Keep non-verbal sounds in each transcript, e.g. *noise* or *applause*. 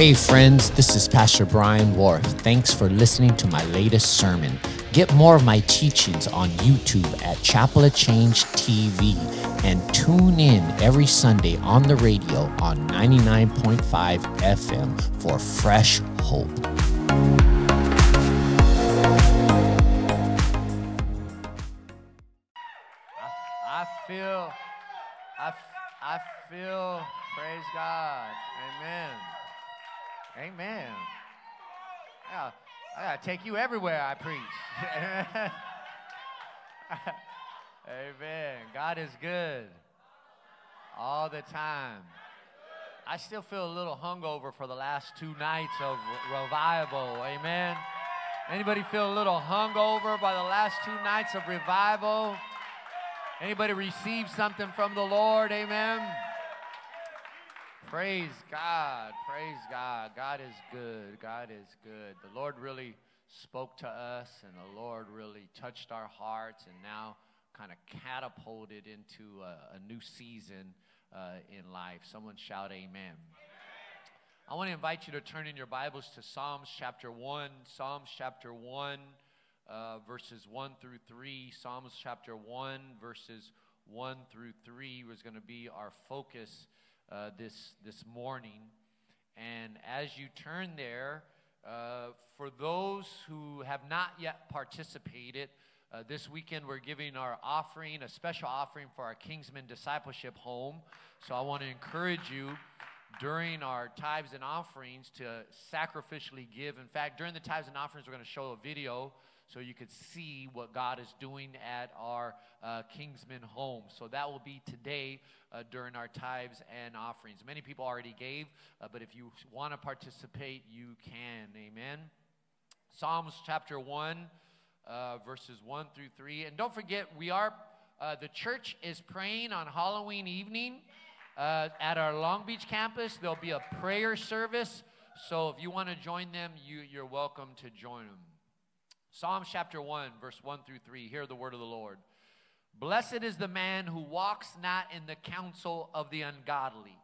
Hey, friends, this is Pastor Brian Warth. Thanks for listening to my latest sermon. Get more of my teachings on YouTube at Chapel of Change TV and tune in every Sunday on the radio on 99.5 FM for fresh hope. I feel, I, I feel, praise God. Amen. Amen. I gotta take you everywhere I preach. *laughs* Amen. God is good all the time. I still feel a little hungover for the last two nights of re- revival. Amen. Anybody feel a little hungover by the last two nights of revival? Anybody receive something from the Lord? Amen. Praise God. Praise God. God is good. God is good. The Lord really spoke to us, and the Lord really touched our hearts, and now kind of catapulted into a, a new season uh, in life. Someone shout, Amen. I want to invite you to turn in your Bibles to Psalms chapter 1. Psalms chapter 1, uh, verses 1 through 3. Psalms chapter 1, verses 1 through 3 was going to be our focus uh, this, this morning. And as you turn there, uh, for those who have not yet participated, uh, this weekend we're giving our offering, a special offering for our Kingsman Discipleship Home. So I want to encourage you during our tithes and offerings to sacrificially give. In fact, during the tithes and offerings, we're going to show a video so you could see what God is doing at our uh, Kingsman home. So that will be today uh, during our tithes and offerings. Many people already gave, uh, but if you want to participate, you can. Amen. Psalms chapter 1, uh, verses 1 through 3. And don't forget, we are, uh, the church is praying on Halloween evening. Uh, at our Long Beach campus, there'll be a prayer service. So if you want to join them, you, you're welcome to join them. Psalms chapter 1, verse 1 through 3. Hear the word of the Lord. Blessed is the man who walks not in the counsel of the ungodly,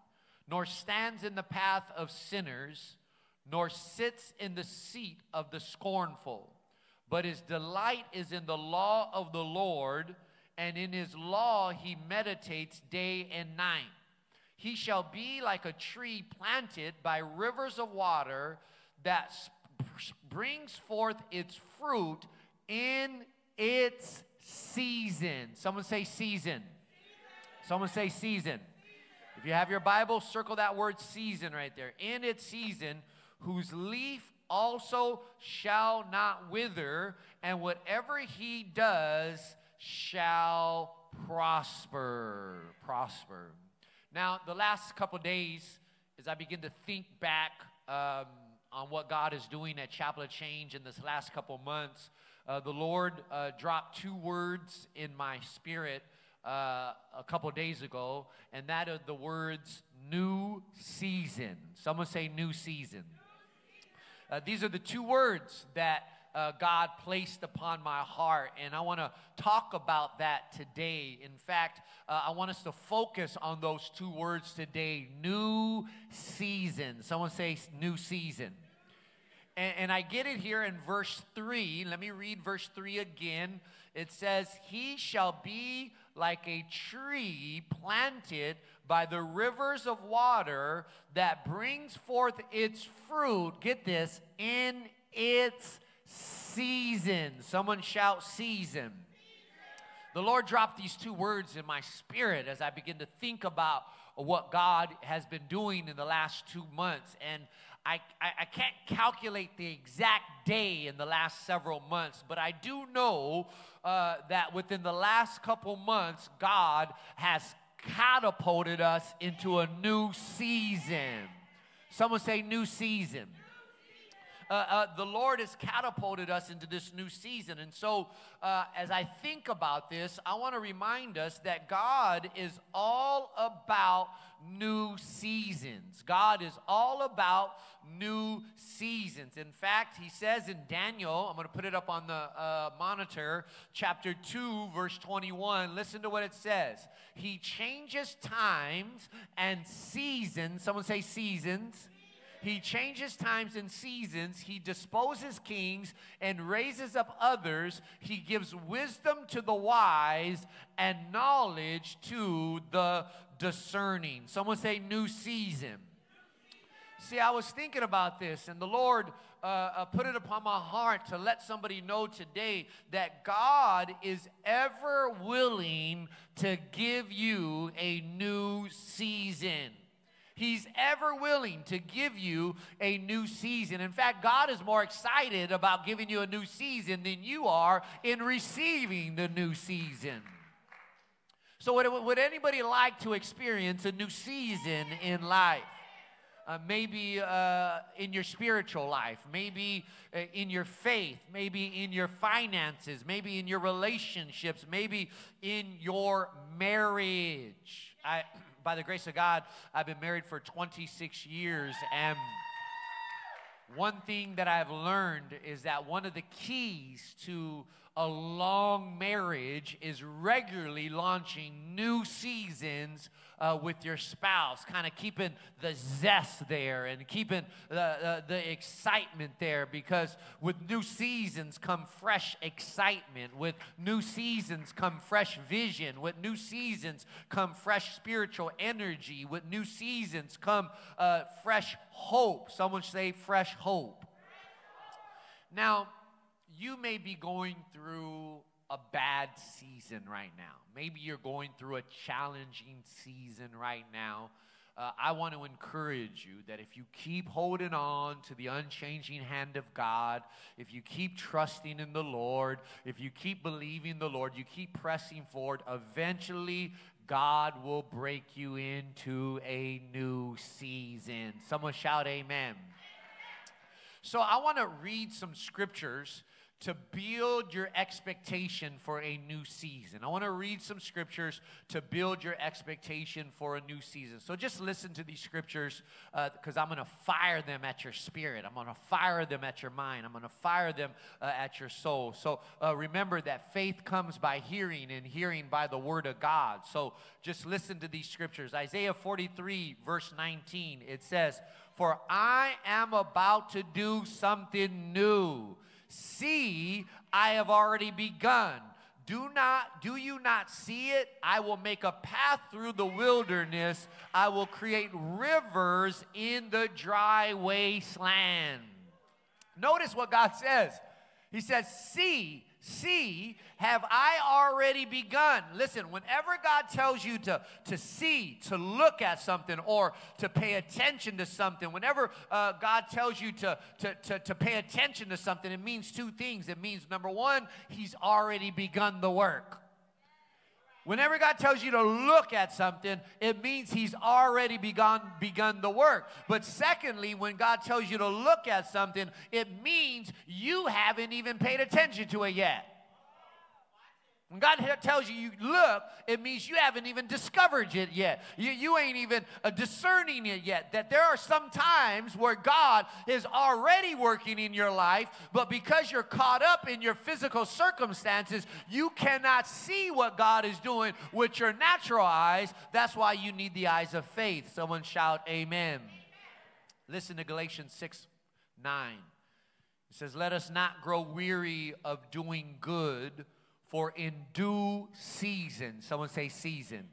nor stands in the path of sinners, nor sits in the seat of the scornful. But his delight is in the law of the Lord, and in his law he meditates day and night. He shall be like a tree planted by rivers of water that brings forth its fruit in its season. Someone say season. Someone say season. If you have your Bible, circle that word season right there. In its season, whose leaf also shall not wither, and whatever he does shall prosper. Prosper. Now, the last couple days, as I begin to think back um, on what God is doing at Chapel of Change in this last couple months, uh, the Lord uh, dropped two words in my spirit uh, a couple days ago, and that are the words new season. Someone say new season. Uh, these are the two words that uh, God placed upon my heart, and I want to talk about that today. In fact, uh, I want us to focus on those two words today new season. Someone say new season. And, and I get it here in verse 3. Let me read verse 3 again. It says, He shall be like a tree planted by the rivers of water that brings forth its fruit, get this, in its season. Someone shout season. The Lord dropped these two words in my spirit as I begin to think about what God has been doing in the last two months. And I, I, I, can't calculate the exact day in the last several months, but I do know uh, that within the last couple months, God has catapulted us into a new season. Someone say, new season uh, uh, the Lord has catapulted us into this new season. And so, uh, as I think about this, I want to remind us that God is all about new seasons. God is all about new seasons. In fact, he says in Daniel, I'm going to put it up on the uh, monitor, chapter 2, verse 21. Listen to what it says. He changes times and seasons. Someone say seasons He changes times and seasons. He disposes kings and raises up others. He gives wisdom to the wise and knowledge to the discerning. Someone say, new season. See, I was thinking about this, and the Lord uh, uh, put it upon my heart to let somebody know today that God is ever willing to give you a new season. He's ever willing to give you a new season. In fact, God is more excited about giving you a new season than you are in receiving the new season. So, would, would anybody like to experience a new season in life? Uh, maybe uh, in your spiritual life, maybe uh, in your faith, maybe in your finances, maybe in your relationships, maybe in your marriage. I, *clears throat* by the grace of God, I've been married for 26 years, and one thing that I've learned is that one of the keys to a long marriage is regularly launching new seasons uh, with your spouse, kind of keeping the zest there and keeping the, uh, the excitement there because with new seasons come fresh excitement. With new seasons come fresh vision. With new seasons come fresh spiritual energy. With new seasons come uh, fresh hope. Someone say fresh hope. Now, you may be going through a bad season right now. Maybe you're going through a challenging season right now. Uh, I want to encourage you that if you keep holding on to the unchanging hand of God, if you keep trusting in the Lord, if you keep believing the Lord, you keep pressing forward, eventually God will break you into a new season. Someone shout, Amen. So I want to read some scriptures to build your expectation for a new season. I want to read some scriptures to build your expectation for a new season. So just listen to these scriptures because uh, I'm going to fire them at your spirit. I'm going to fire them at your mind. I'm going to fire them uh, at your soul. So uh, remember that faith comes by hearing and hearing by the word of God. So just listen to these scriptures. Isaiah 43, verse 19, it says, For I am about to do something new See, I have already begun. Do not do you not see it? I will make a path through the wilderness. I will create rivers in the dry wasteland. Notice what God says. He says, "See, see, have I already begun? Listen, whenever God tells you to, to see, to look at something, or to pay attention to something, whenever uh, God tells you to, to, to, to pay attention to something, it means two things. It means, number one, He's already begun the work. Whenever God tells you to look at something, it means He's already begun, begun the work. But secondly, when God tells you to look at something, it means you haven't even paid attention to it yet. When God tells you you look, it means you haven't even discovered it yet. You, you ain't even uh, discerning it yet. That there are some times where God is already working in your life, but because you're caught up in your physical circumstances, you cannot see what God is doing with your natural eyes. That's why you need the eyes of faith. Someone shout, Amen. amen. Listen to Galatians 6 9. It says, Let us not grow weary of doing good for in due season, someone say season,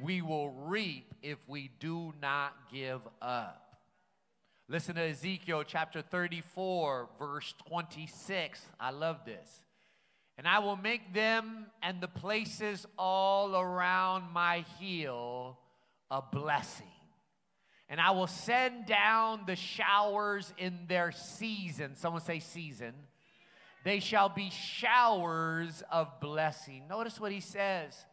we will reap if we do not give up. Listen to Ezekiel chapter 34, verse 26. I love this. And I will make them and the places all around my heel a blessing. And I will send down the showers in their season. Someone say season they shall be showers of blessing. Notice what he says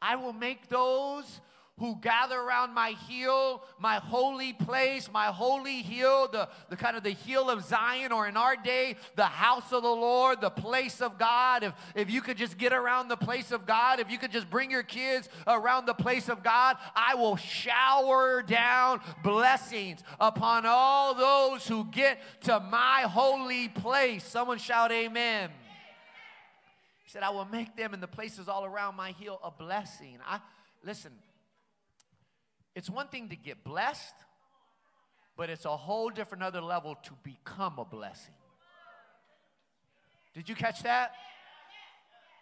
I will make those who gather around my heel, my holy place, my holy hill, the, kind of the hill of Zion, or in our day, the house of the Lord, the place of God. If, if you could just get around the place of God, if you could just bring your kids around the place of God, I will shower down blessings upon all those who get to my holy place. Someone shout, Amen. He said, I will make them in the places all around my heel a blessing. I listen, it's one thing to get blessed, but it's a whole different other level to become a blessing. Did you catch that?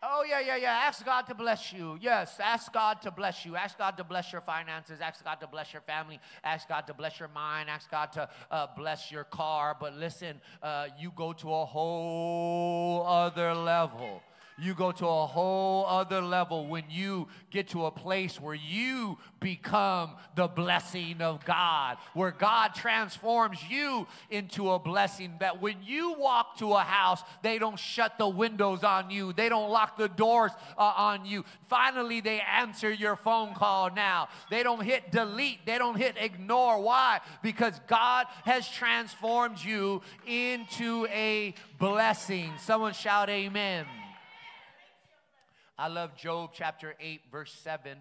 Oh, yeah, yeah, yeah. Ask God to bless you. Yes, ask God to bless you. Ask God to bless your finances. Ask God to bless your family. Ask God to bless your mind. Ask God to uh, bless your car. But listen, uh, you go to a whole other level you go to a whole other level when you get to a place where you become the blessing of God, where God transforms you into a blessing. That when you walk to a house, they don't shut the windows on you, they don't lock the doors uh, on you. Finally, they answer your phone call now. They don't hit delete, they don't hit ignore. Why? Because God has transformed you into a blessing. Someone shout, Amen. I love Job chapter 8, verse 7.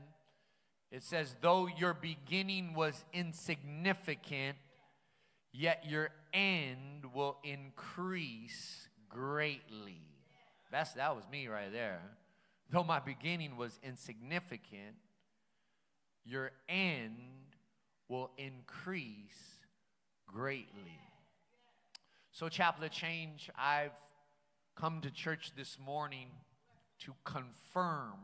It says, Though your beginning was insignificant, yet your end will increase greatly. That's, that was me right there. Though my beginning was insignificant, your end will increase greatly. So, Chapel of Change, I've come to church this morning to confirm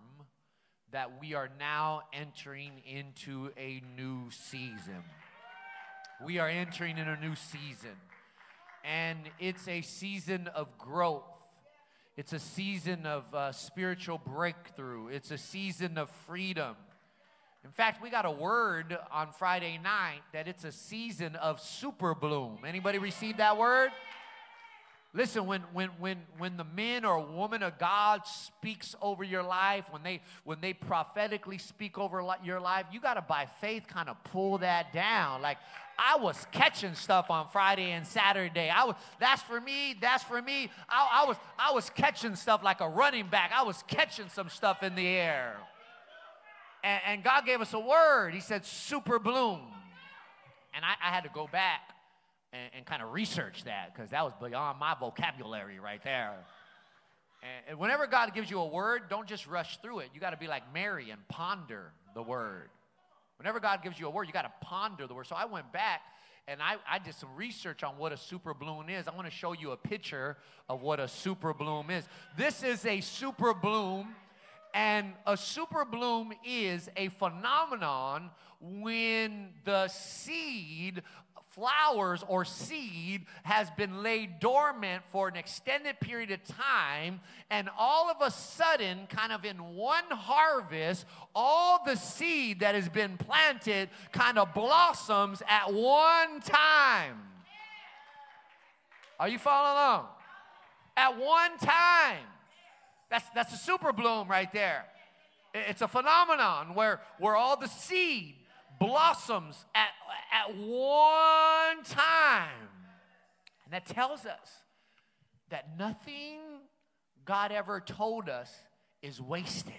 that we are now entering into a new season. We are entering in a new season. And it's a season of growth. It's a season of uh, spiritual breakthrough. It's a season of freedom. In fact, we got a word on Friday night that it's a season of super bloom. Anybody receive that word? Listen, when, when, when, when the man or woman of God speaks over your life, when they, when they prophetically speak over your life, you got to, by faith, kind of pull that down. Like, I was catching stuff on Friday and Saturday. I was, that's for me, that's for me. I, I, was, I was catching stuff like a running back. I was catching some stuff in the air. And, and God gave us a word. He said, super bloom. And I, I had to go back and, and kind of research that because that was beyond my vocabulary right there. And, whenever God gives you a word, don't just rush through it. You got to be like Mary and ponder the word. Whenever God gives you a word, you got to ponder the word. So I went back and I, I, did some research on what a super bloom is. I want to show you a picture of what a super bloom is. This is a super bloom, and a super bloom is a phenomenon when the seed flowers or seed has been laid dormant for an extended period of time, and all of a sudden, kind of in one harvest, all the seed that has been planted kind of blossoms at one time. Are you following along? At one time. That's, that's a super bloom right there. It's a phenomenon where, where all the seed blossoms at, at one time. And that tells us that nothing God ever told us is wasted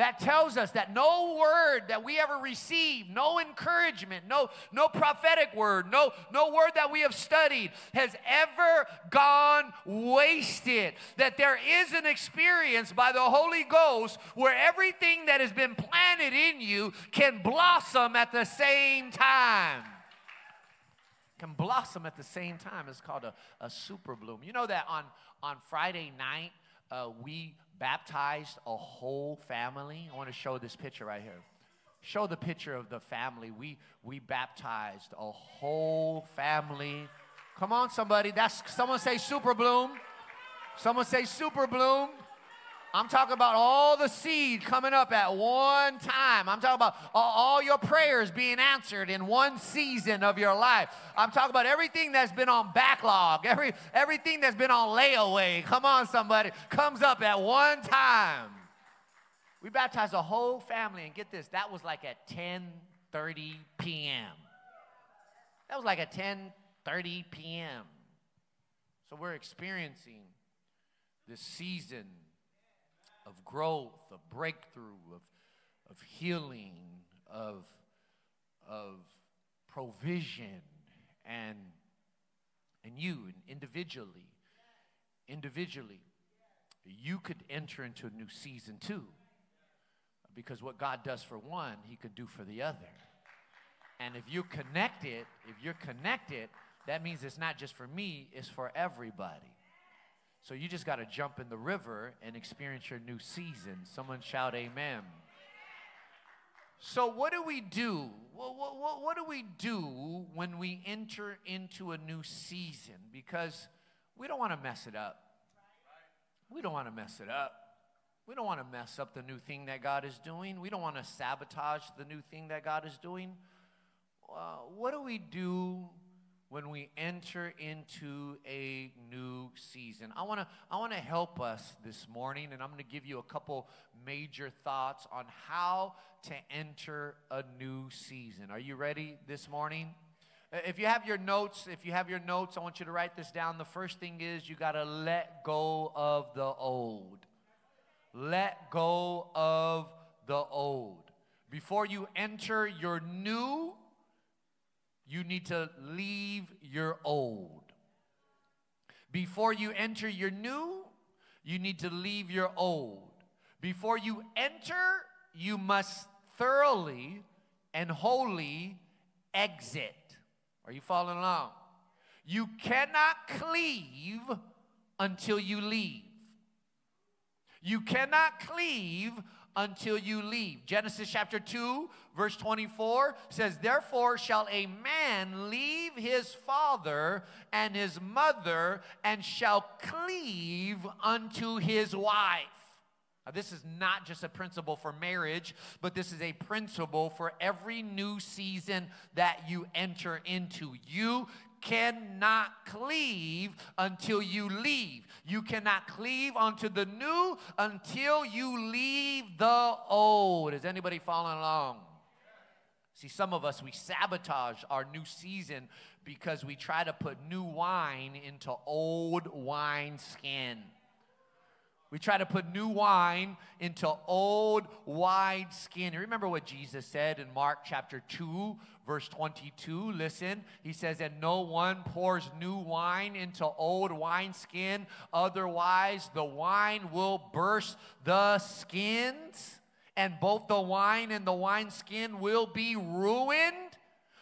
that tells us that no word that we ever receive, no encouragement, no, no prophetic word, no, no word that we have studied has ever gone wasted. That there is an experience by the Holy Ghost where everything that has been planted in you can blossom at the same time. Can blossom at the same time. It's called a, a super bloom. You know that on, on Friday night, uh, we baptized a whole family. I want to show this picture right here. Show the picture of the family. We, we baptized a whole family. Come on, somebody. That's someone say super bloom. Someone say super bloom. I'm talking about all the seed coming up at one time. I'm talking about all your prayers being answered in one season of your life. I'm talking about everything that's been on backlog, every, everything that's been on layaway. Come on, somebody. Comes up at one time. We baptized a whole family, and get this, that was like at 10:30 p.m. That was like at 10:30 p.m. So we're experiencing this season of growth, of breakthrough, of, of healing, of, of provision, and, and you individually, individually, you could enter into a new season too. Because what God does for one, He could do for the other. And if you connect it, if you're connected, that means it's not just for me, it's for everybody. So you just got to jump in the river and experience your new season. Someone shout amen. So, what do we do? What, what, what, do we do when we enter into a new season? Because we don't want to mess it up. We don't want to mess it up. We don't want to mess up the new thing that God is doing. We don't want to sabotage the new thing that God is doing. Uh, what do we do when we enter into a new season. I want to I want to help us this morning and I'm going to give you a couple major thoughts on how to enter a new season. Are you ready this morning? Uh, if you have your notes, if you have your notes, I want you to write this down. The first thing is you got to let go of the old. Let go of the old. Before you enter your new you need to leave your old. Before you enter your new, you need to leave your old. Before you enter, you must thoroughly and wholly exit. Are you following along? You cannot cleave until you leave. You cannot cleave until you leave. Genesis chapter 2, verse 24 says, Therefore shall a man leave his father and his mother and shall cleave unto his wife. Now, this is not just a principle for marriage, but this is a principle for every new season that you enter into. You cannot cleave until you leave. You cannot cleave unto the new until you leave the old. Is anybody following along? See, some of us, we sabotage our new season because we try to put new wine into old wine skin. We try to put new wine into old wine skin. Remember what Jesus said in Mark chapter 2, verse 22? Listen, he says, And no one pours new wine into old wineskin, otherwise the wine will burst the skins, and both the wine and the wineskin will be ruined.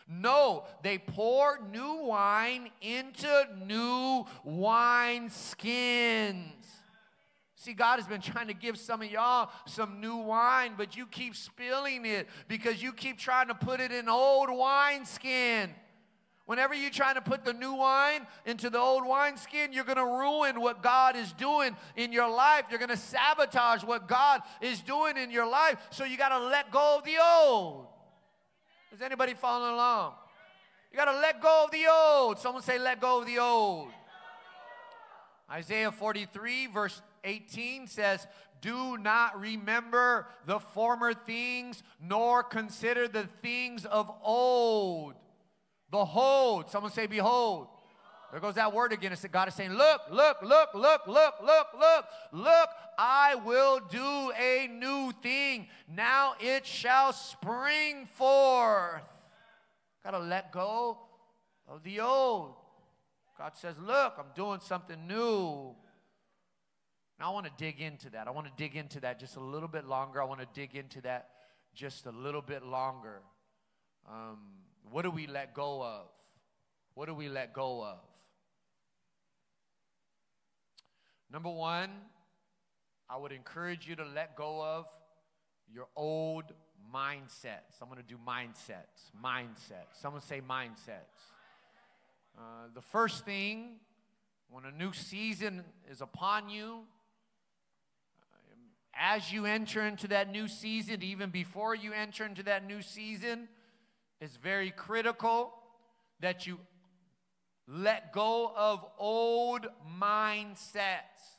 No, they pour new wine into new wine skins. See, God has been trying to give some of y'all some new wine, but you keep spilling it because you keep trying to put it in old wineskin. Whenever you're trying to put the new wine into the old wineskin, you're going to ruin what God is doing in your life. You're going to sabotage what God is doing in your life. So you got to let go of the old. Is anybody following along? You got to let go of the old. Someone say, let go of the old. Isaiah 43, verse 18 says, Do not remember the former things, nor consider the things of old. Behold, someone say, Behold. There goes that word again. It's God is saying, Look, look, look, look, look, look, look, look, I will do a new thing. Now it shall spring forth. Got to let go of the old. God says, Look, I'm doing something new. Now, I want to dig into that. I want to dig into that just a little bit longer. I want to dig into that just a little bit longer. Um, what do we let go of? What do we let go of? Number one, I would encourage you to let go of your old mindsets. I'm going to do mindsets. Mindsets. Someone say mindsets. Uh, the first thing, when a new season is upon you, as you enter into that new season, even before you enter into that new season, it's very critical that you let go of old mindsets.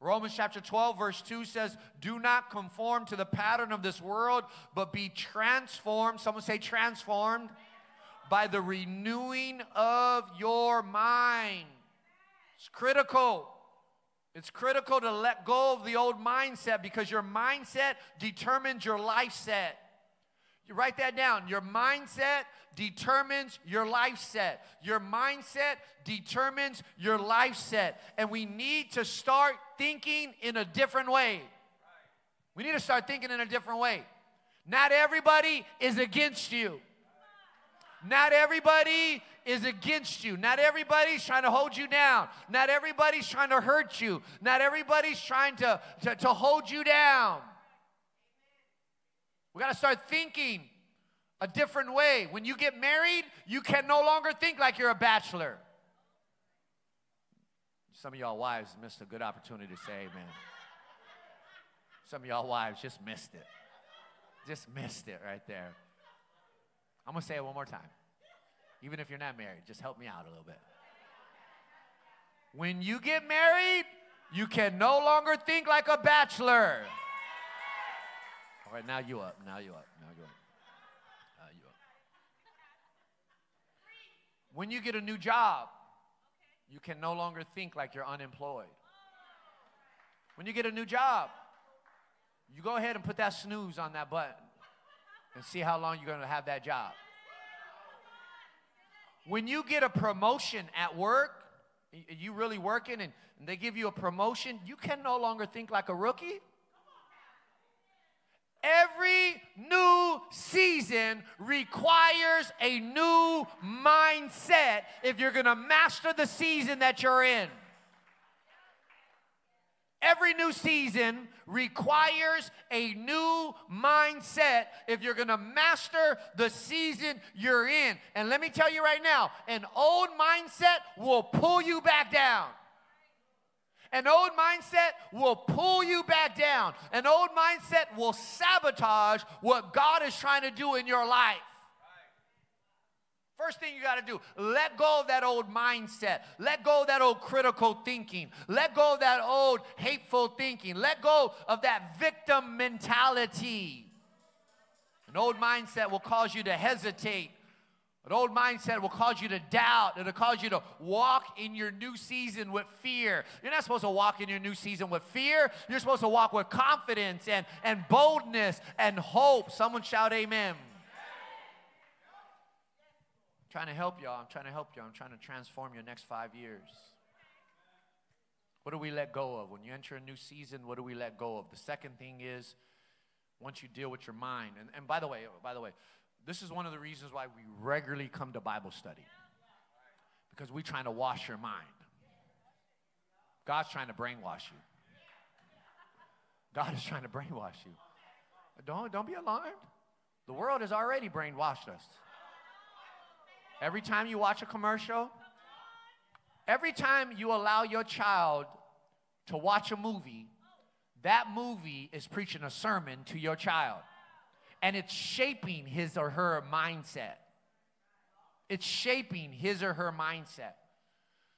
Romans chapter 12, verse 2 says, Do not conform to the pattern of this world, but be transformed. Someone say, transformed by the renewing of your mind. It's critical. It's critical to let go of the old mindset because your mindset determines your life set. You write that down. Your mindset determines your life set. Your mindset determines your life set. And we need to start thinking in a different way. We need to start thinking in a different way. Not everybody is against you. Not everybody is against you. Not everybody's trying to hold you down. Not everybody's trying to hurt you. Not everybody's trying to, to, to hold you down. We got to start thinking a different way. When you get married, you can no longer think like you're a bachelor. Some of y'all wives missed a good opportunity to say amen. Some of y'all wives just missed it. Just missed it right there. I'm going to say it one more time. Even if you're not married, just help me out a little bit. When you get married, you can no longer think like a bachelor. All right, now you up. Now you up. Now you up. Now you up. When you get a new job, you can no longer think like you're unemployed. When you get a new job, you go ahead and put that snooze on that button and see how long you're going to have that job. When you get a promotion at work, you really working and, they give you a promotion, you can no longer think like a rookie. Every new season requires a new mindset if you're going to master the season that you're in. Every new season requires a new mindset if you're going to master the season you're in. And let me tell you right now, an old mindset will pull you back down. An old mindset will pull you back down. An old mindset will sabotage what God is trying to do in your life. First thing you got to do, let go of that old mindset. Let go of that old critical thinking. Let go of that old hateful thinking. Let go of that victim mentality. An old mindset will cause you to hesitate. An old mindset will cause you to doubt. It'll cause you to walk in your new season with fear. You're not supposed to walk in your new season with fear. You're supposed to walk with confidence and, and boldness and hope. Someone shout, Amen trying to help y'all. I'm trying to help y'all. I'm trying to transform your next five years. What do we let go of? When you enter a new season, what do we let go of? The second thing is once you deal with your mind. And, and by the way, by the way, this is one of the reasons why we regularly come to Bible study. Because we're trying to wash your mind. God's trying to brainwash you. God is trying to brainwash you. Don't, don't be alarmed. The world has already brainwashed us. Every time you watch a commercial, every time you allow your child to watch a movie, that movie is preaching a sermon to your child. And it's shaping his or her mindset. It's shaping his or her mindset.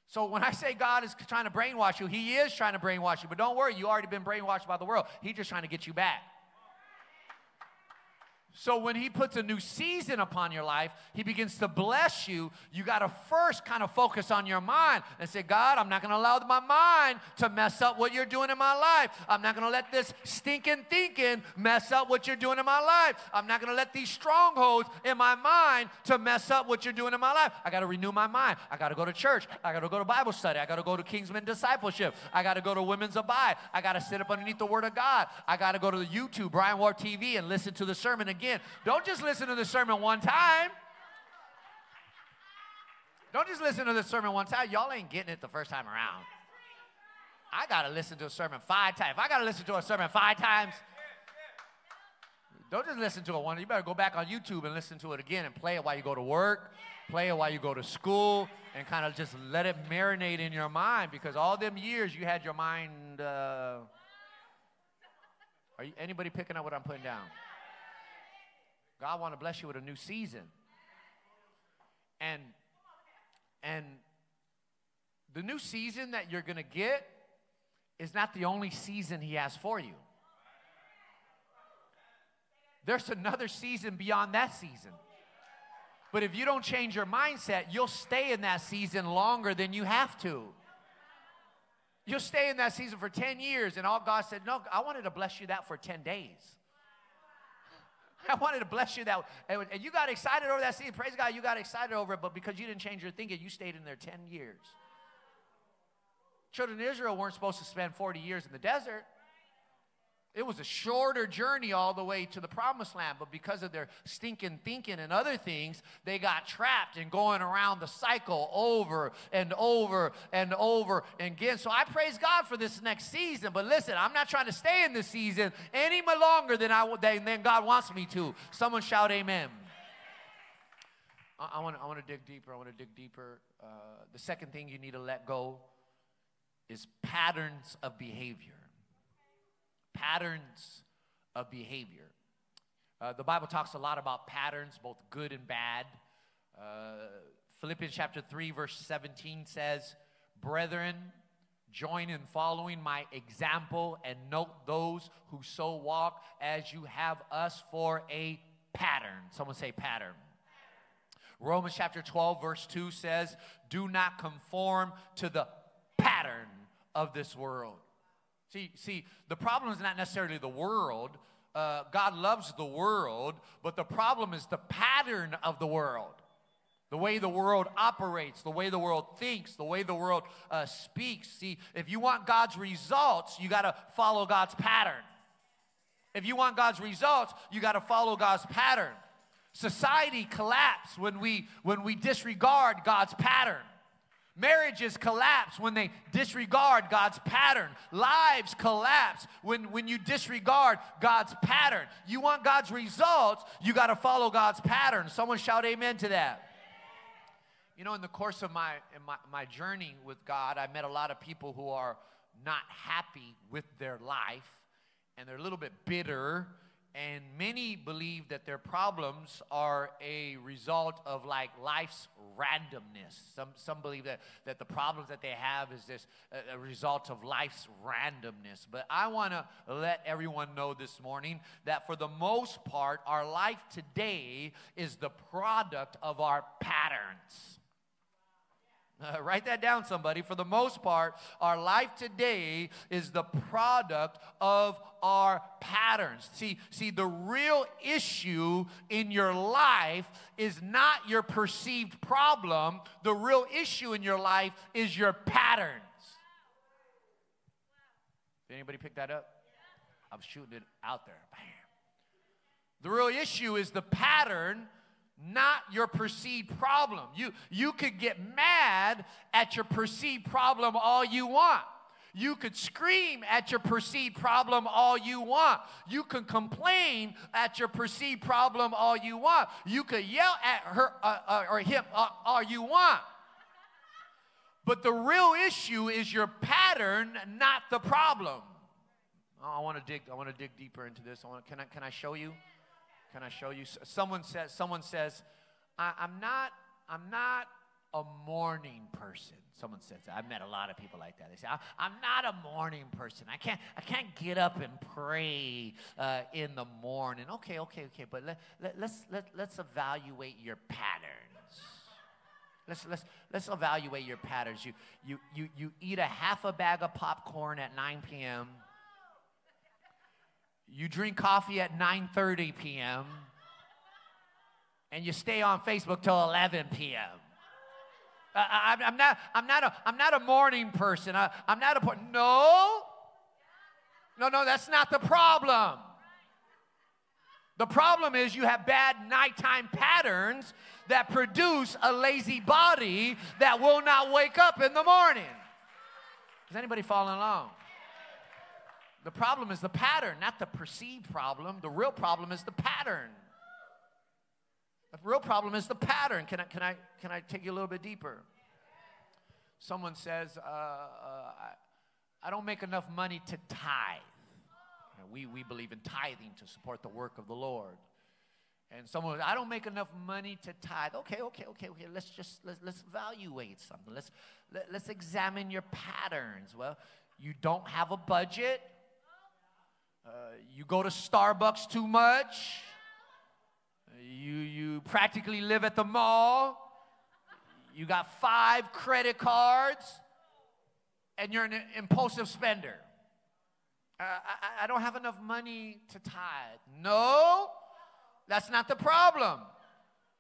So when I say God is trying to brainwash you, He is trying to brainwash you. But don't worry, you already been brainwashed by the world. He's just trying to get you back. So when he puts a new season upon your life, he begins to bless you. You got to first kind of focus on your mind and say, God, I'm not going to allow my mind to mess up what you're doing in my life. I'm not going to let this stinking thinking mess up what you're doing in my life. I'm not going to let these strongholds in my mind to mess up what you're doing in my life. I got to renew my mind. I got to go to church. I got to go to Bible study. I got to go to Kingsman discipleship. I got to go to Women's Abide. I got to sit up underneath the Word of God. I got to go to the YouTube, Brian Warth TV, and listen to the sermon again again. Don't just listen to the sermon one time. Don't just listen to the sermon one time. Y'all ain't getting it the first time around. I got to listen to a sermon five times. If I got to listen to a sermon five times, don't just listen to it one. You better go back on YouTube and listen to it again and play it while you go to work, play it while you go to school, and kind of just let it marinate in your mind because all them years you had your mind. Uh, are you, anybody picking up what I'm putting down? God want to bless you with a new season. And and the new season that you're going to get is not the only season he has for you. There's another season beyond that season. But if you don't change your mindset, you'll stay in that season longer than you have to. You'll stay in that season for 10 years, and all God said, No, I wanted to bless you that for 10 days. *laughs* I wanted to bless you that, and you got excited over that seed. Praise God, you got excited over it, but because you didn't change your thinking, you stayed in there 10 years. Children of Israel weren't supposed to spend 40 years in the desert. It was a shorter journey all the way to the promised land, but because of their stinking thinking and other things, they got trapped in going around the cycle over and over and over again. So I praise God for this next season. But listen, I'm not trying to stay in this season any longer than I than, than God wants me to. Someone shout amen. I, want I want to dig deeper. I want to dig deeper. Uh, the second thing you need to let go is patterns of behavior patterns of behavior. Uh, the Bible talks a lot about patterns, both good and bad. Uh, Philippians chapter 3, verse 17 says, Brethren, join in following my example and note those who so walk as you have us for a pattern. Someone say pattern. Romans chapter 12, verse 2 says, Do not conform to the pattern of this world. See, see, the problem is not necessarily the world. Uh, God loves the world, but the problem is the pattern of the world. The way the world operates, the way the world thinks, the way the world uh, speaks. See, if you want God's results, you got to follow God's pattern. If you want God's results, you got to follow God's pattern. Society collapses when we when we disregard God's pattern. Marriages collapse when they disregard God's pattern. Lives collapse when, when you disregard God's pattern. You want God's results, you got to follow God's pattern. Someone shout amen to that. You know, in the course of my, my, my journey with God, I met a lot of people who are not happy with their life and they're a little bit bitter and many believe that their problems are a result of like life's randomness. Some, some believe that, that the problems that they have is this a, a result of life's randomness. But I want to let everyone know this morning that for the most part, our life today is the product of our patterns. Uh, write that down, somebody. For the most part, our life today is the product of our patterns. See, see, the real issue in your life is not your perceived problem. The real issue in your life is your patterns. Did anybody pick that up? I'm shooting it out there. Bam. The real issue is the pattern not your perceived problem. You, you could get mad at your perceived problem all you want. You could scream at your perceived problem all you want. You can complain at your perceived problem all you want. You could yell at her uh, uh, or him uh, all you want. But the real issue is your pattern, not the problem. Oh, I want to dig. I want to dig deeper into this. I want. Can I? Can I show you? Can I show you? Someone says, someone says, I, am not, I'm not a morning person. Someone says. I've met a lot of people like that. They say, I'm not a morning person. I can't, I can't get up and pray uh, in the morning. Okay, okay, okay. But let, let, let's, let, let's evaluate your patterns. Let's, let's, let's evaluate your patterns. You, you, you, you eat a half a bag of popcorn at 9 p.m. You drink coffee at 9:30 p.m. and you stay on Facebook till 11 p.m. I, am not, I'm, not a, I'm not a morning person. I, I'm not a, no. No, no, that's not the problem. The problem is you have bad nighttime patterns that produce a lazy body that will not wake up in the morning. Is anybody following along? The problem is the pattern, not the perceived problem. The real problem is the pattern. The real problem is the pattern. Can I, can I, can I take you a little bit deeper? Someone says, uh, uh, I, I, don't make enough money to tithe. We, we believe in tithing to support the work of the Lord. And someone, says, I don't make enough money to tithe. Okay, okay, okay, okay. Let's just let's, let's evaluate something. Let's let, let's examine your patterns. Well, you don't have a budget. Uh, you go to Starbucks too much. You, you practically live at the mall. You got five credit cards. And you're an impulsive spender. Uh, I, I don't have enough money to tithe. No, that's not the problem.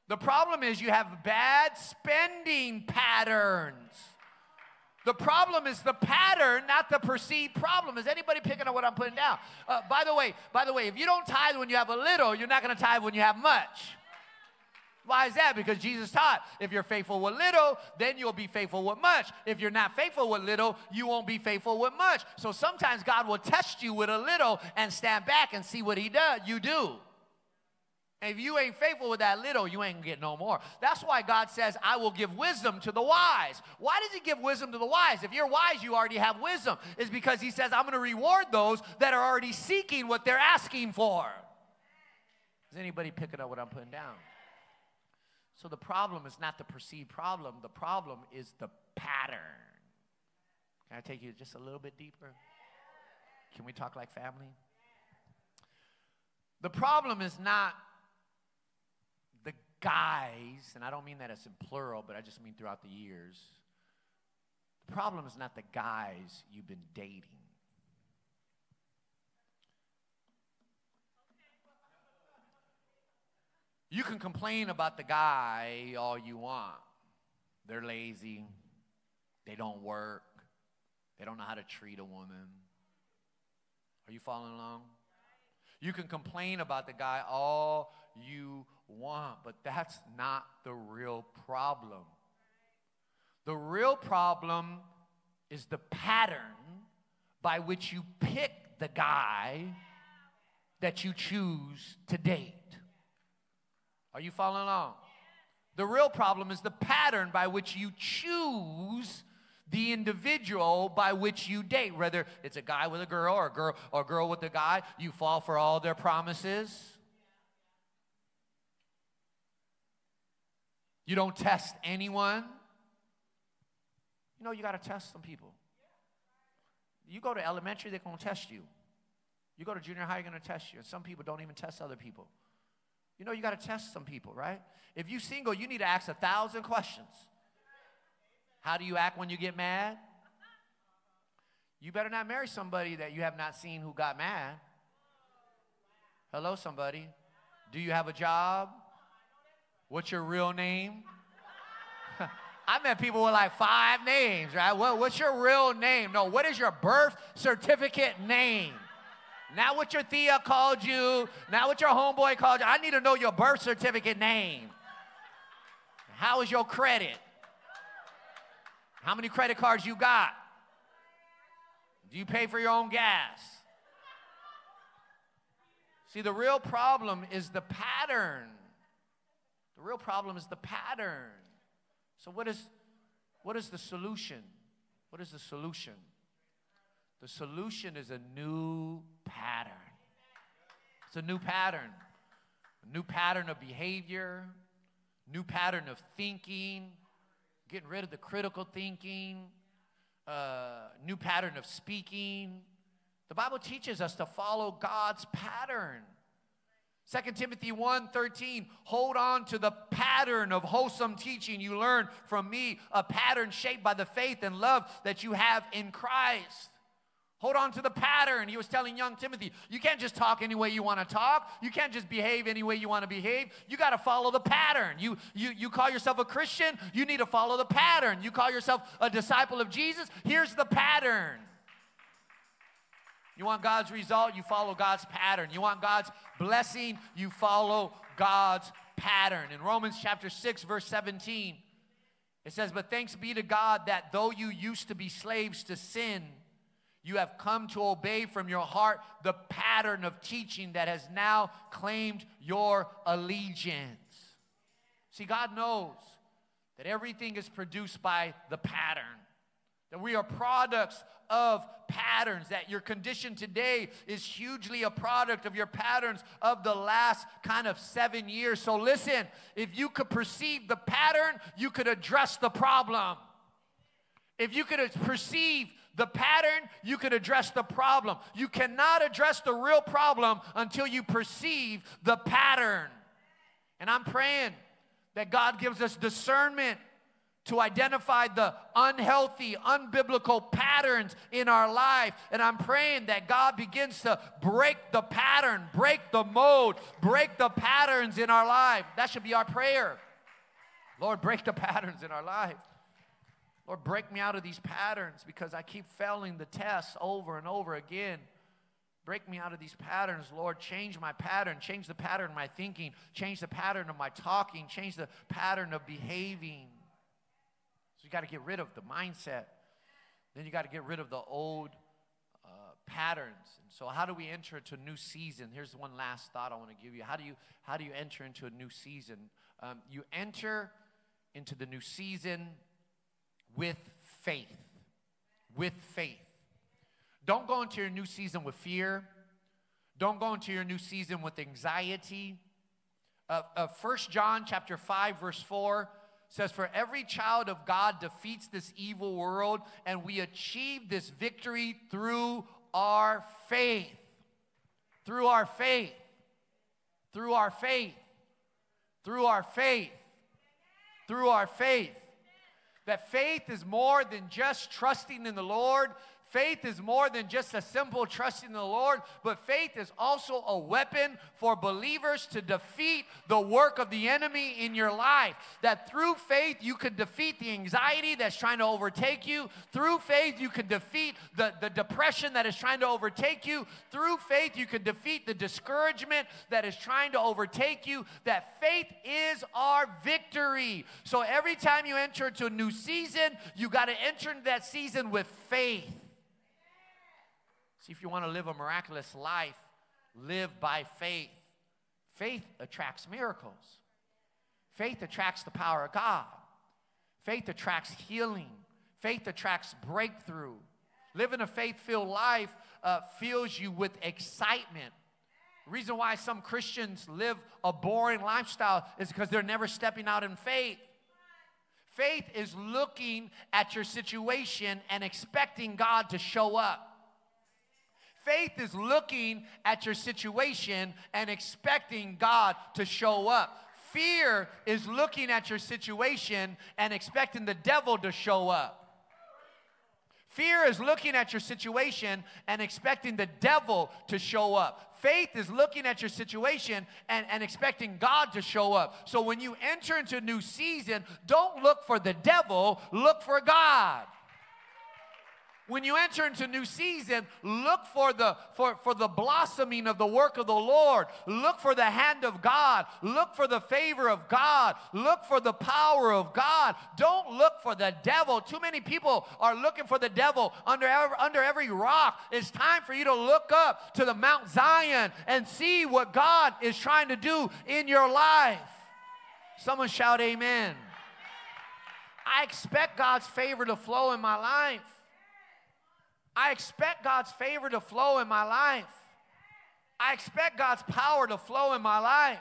The problem is you have bad spending patterns. The problem is the pattern, not the perceived problem. Is anybody picking up what I'm putting down? Uh, by the way, by the way, if you don't tithe when you have a little, you're not going to tithe when you have much. Why is that? Because Jesus taught if you're faithful with little, then you'll be faithful with much. If you're not faithful with little, you won't be faithful with much. So sometimes God will test you with a little and stand back and see what He does. You do. If you ain't faithful with that little, you ain't get no more. That's why God says, I will give wisdom to the wise. Why does He give wisdom to the wise? If you're wise, you already have wisdom. Is because He says, I'm gonna reward those that are already seeking what they're asking for. Is anybody picking up what I'm putting down? So the problem is not the perceived problem, the problem is the pattern. Can I take you just a little bit deeper? Can we talk like family? The problem is not guys, and I don't mean that as in plural, but I just mean throughout the years. The problem is not the guys you've been dating. You can complain about the guy all you want. They're lazy. They don't work. They don't know how to treat a woman. Are you following along? You can complain about the guy all you want, but that's not the real problem. The real problem is the pattern by which you pick the guy that you choose to date. Are you following along? The real problem is the pattern by which you choose the individual by which you date. Whether it's a guy with a girl or a girl or a girl with a guy, you fall for all their promises. You don't test anyone. You know, you got to test some people. You go to elementary, they're going to test you. You go to junior high, you're going to test you. And some people don't even test other people. You know, you got to test some people, right? If you're single, you need to ask a thousand questions. How do you act when you get mad? You better not marry somebody that you have not seen who got mad. Hello, somebody. Do you have a job? What's your real name? *laughs* I met people with like five names, right? What, what's your real name? No, what is your birth certificate name? Not what your Thea called you, not what your homeboy called you. I need to know your birth certificate name. How is your credit? How many credit cards you got? Do you pay for your own gas? See, the real problem is the pattern. Real problem is the pattern. So what is what is the solution? What is the solution? The solution is a new pattern. It's a new pattern. A new pattern of behavior, new pattern of thinking, getting rid of the critical thinking, uh, new pattern of speaking. The Bible teaches us to follow God's pattern. 2 Timothy 1 13, hold on to the pattern of wholesome teaching you learned from me, a pattern shaped by the faith and love that you have in Christ. Hold on to the pattern. He was telling young Timothy, you can't just talk any way you want to talk. You can't just behave any way you want to behave. You got to follow the pattern. You, you, you call yourself a Christian, you need to follow the pattern. You call yourself a disciple of Jesus, here's the pattern. You want God's result, you follow God's pattern. You want God's blessing, you follow God's pattern. In Romans chapter 6, verse 17, it says, But thanks be to God that though you used to be slaves to sin, you have come to obey from your heart the pattern of teaching that has now claimed your allegiance. See, God knows that everything is produced by the pattern, that we are products of patterns, that your condition today is hugely a product of your patterns of the last kind of seven years. So, listen, if you could perceive the pattern, you could address the problem. If you could perceive the pattern, you can address the problem. You cannot address the real problem until you perceive the pattern. And I'm praying that God gives us discernment to identify the unhealthy, unbiblical patterns in our life. And I'm praying that God begins to break the pattern, break the mode, break the patterns in our life. That should be our prayer. Lord, break the patterns in our life. Lord, break me out of these patterns because I keep failing the tests over and over again. Break me out of these patterns, Lord. Change my pattern. Change the pattern of my thinking. Change the pattern of my talking. Change the pattern of behaving. Got to get rid of the mindset. Then you got to get rid of the old uh, patterns. And so, how do we enter into a new season? Here's one last thought I want to give you. How do you how do you enter into a new season? Um, you enter into the new season with faith. With faith. Don't go into your new season with fear. Don't go into your new season with anxiety. Uh, uh, 1 John chapter 5, verse 4 says, For every child of God defeats this evil world, and we achieve this victory through our faith. Through our faith. Through our faith. Through our faith. Through our faith. That faith is more than just trusting in the Lord, Faith is more than just a simple trust in the Lord, but faith is also a weapon for believers to defeat the work of the enemy in your life. That through faith, you can defeat the anxiety that's trying to overtake you. Through faith, you can defeat the, the depression that is trying to overtake you. Through faith, you can defeat the discouragement that is trying to overtake you. That faith is our victory. So every time you enter into a new season, you got to enter into that season with faith. See, if you want to live a miraculous life, live by faith. Faith attracts miracles. Faith attracts the power of God. Faith attracts healing. Faith attracts breakthrough. Living a faith filled life uh, fills you with excitement. The reason why some Christians live a boring lifestyle is because they're never stepping out in faith. Faith is looking at your situation and expecting God to show up. Faith is looking at your situation and expecting God to show up. Fear is looking at your situation and expecting the devil to show up. Fear is looking at your situation and expecting the devil to show up. Faith is looking at your situation and, and expecting God to show up. So when you enter into a new season, don't look for the devil, look for God. When you enter into new season, look for the for, for the blossoming of the work of the Lord. Look for the hand of God. Look for the favor of God. Look for the power of God. Don't look for the devil. Too many people are looking for the devil under under every rock. It's time for you to look up to the Mount Zion and see what God is trying to do in your life. Someone shout amen. I expect God's favor to flow in my life. I expect God's favor to flow in my life. I expect God's power to flow in my life.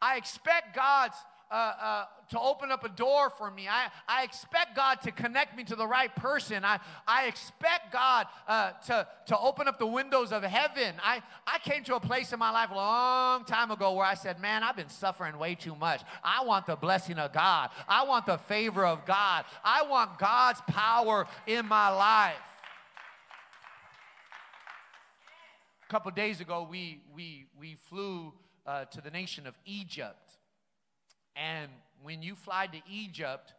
I expect God's uh, uh, to open up a door for me. I, I expect God to connect me to the right person. I, I expect God uh, to, to open up the windows of heaven. I, I came to a place in my life a long time ago where I said, Man, I've been suffering way too much. I want the blessing of God, I want the favor of God, I want God's power in my life. A couple days ago, we, we, we flew uh, to the nation of Egypt. And when you fly to Egypt,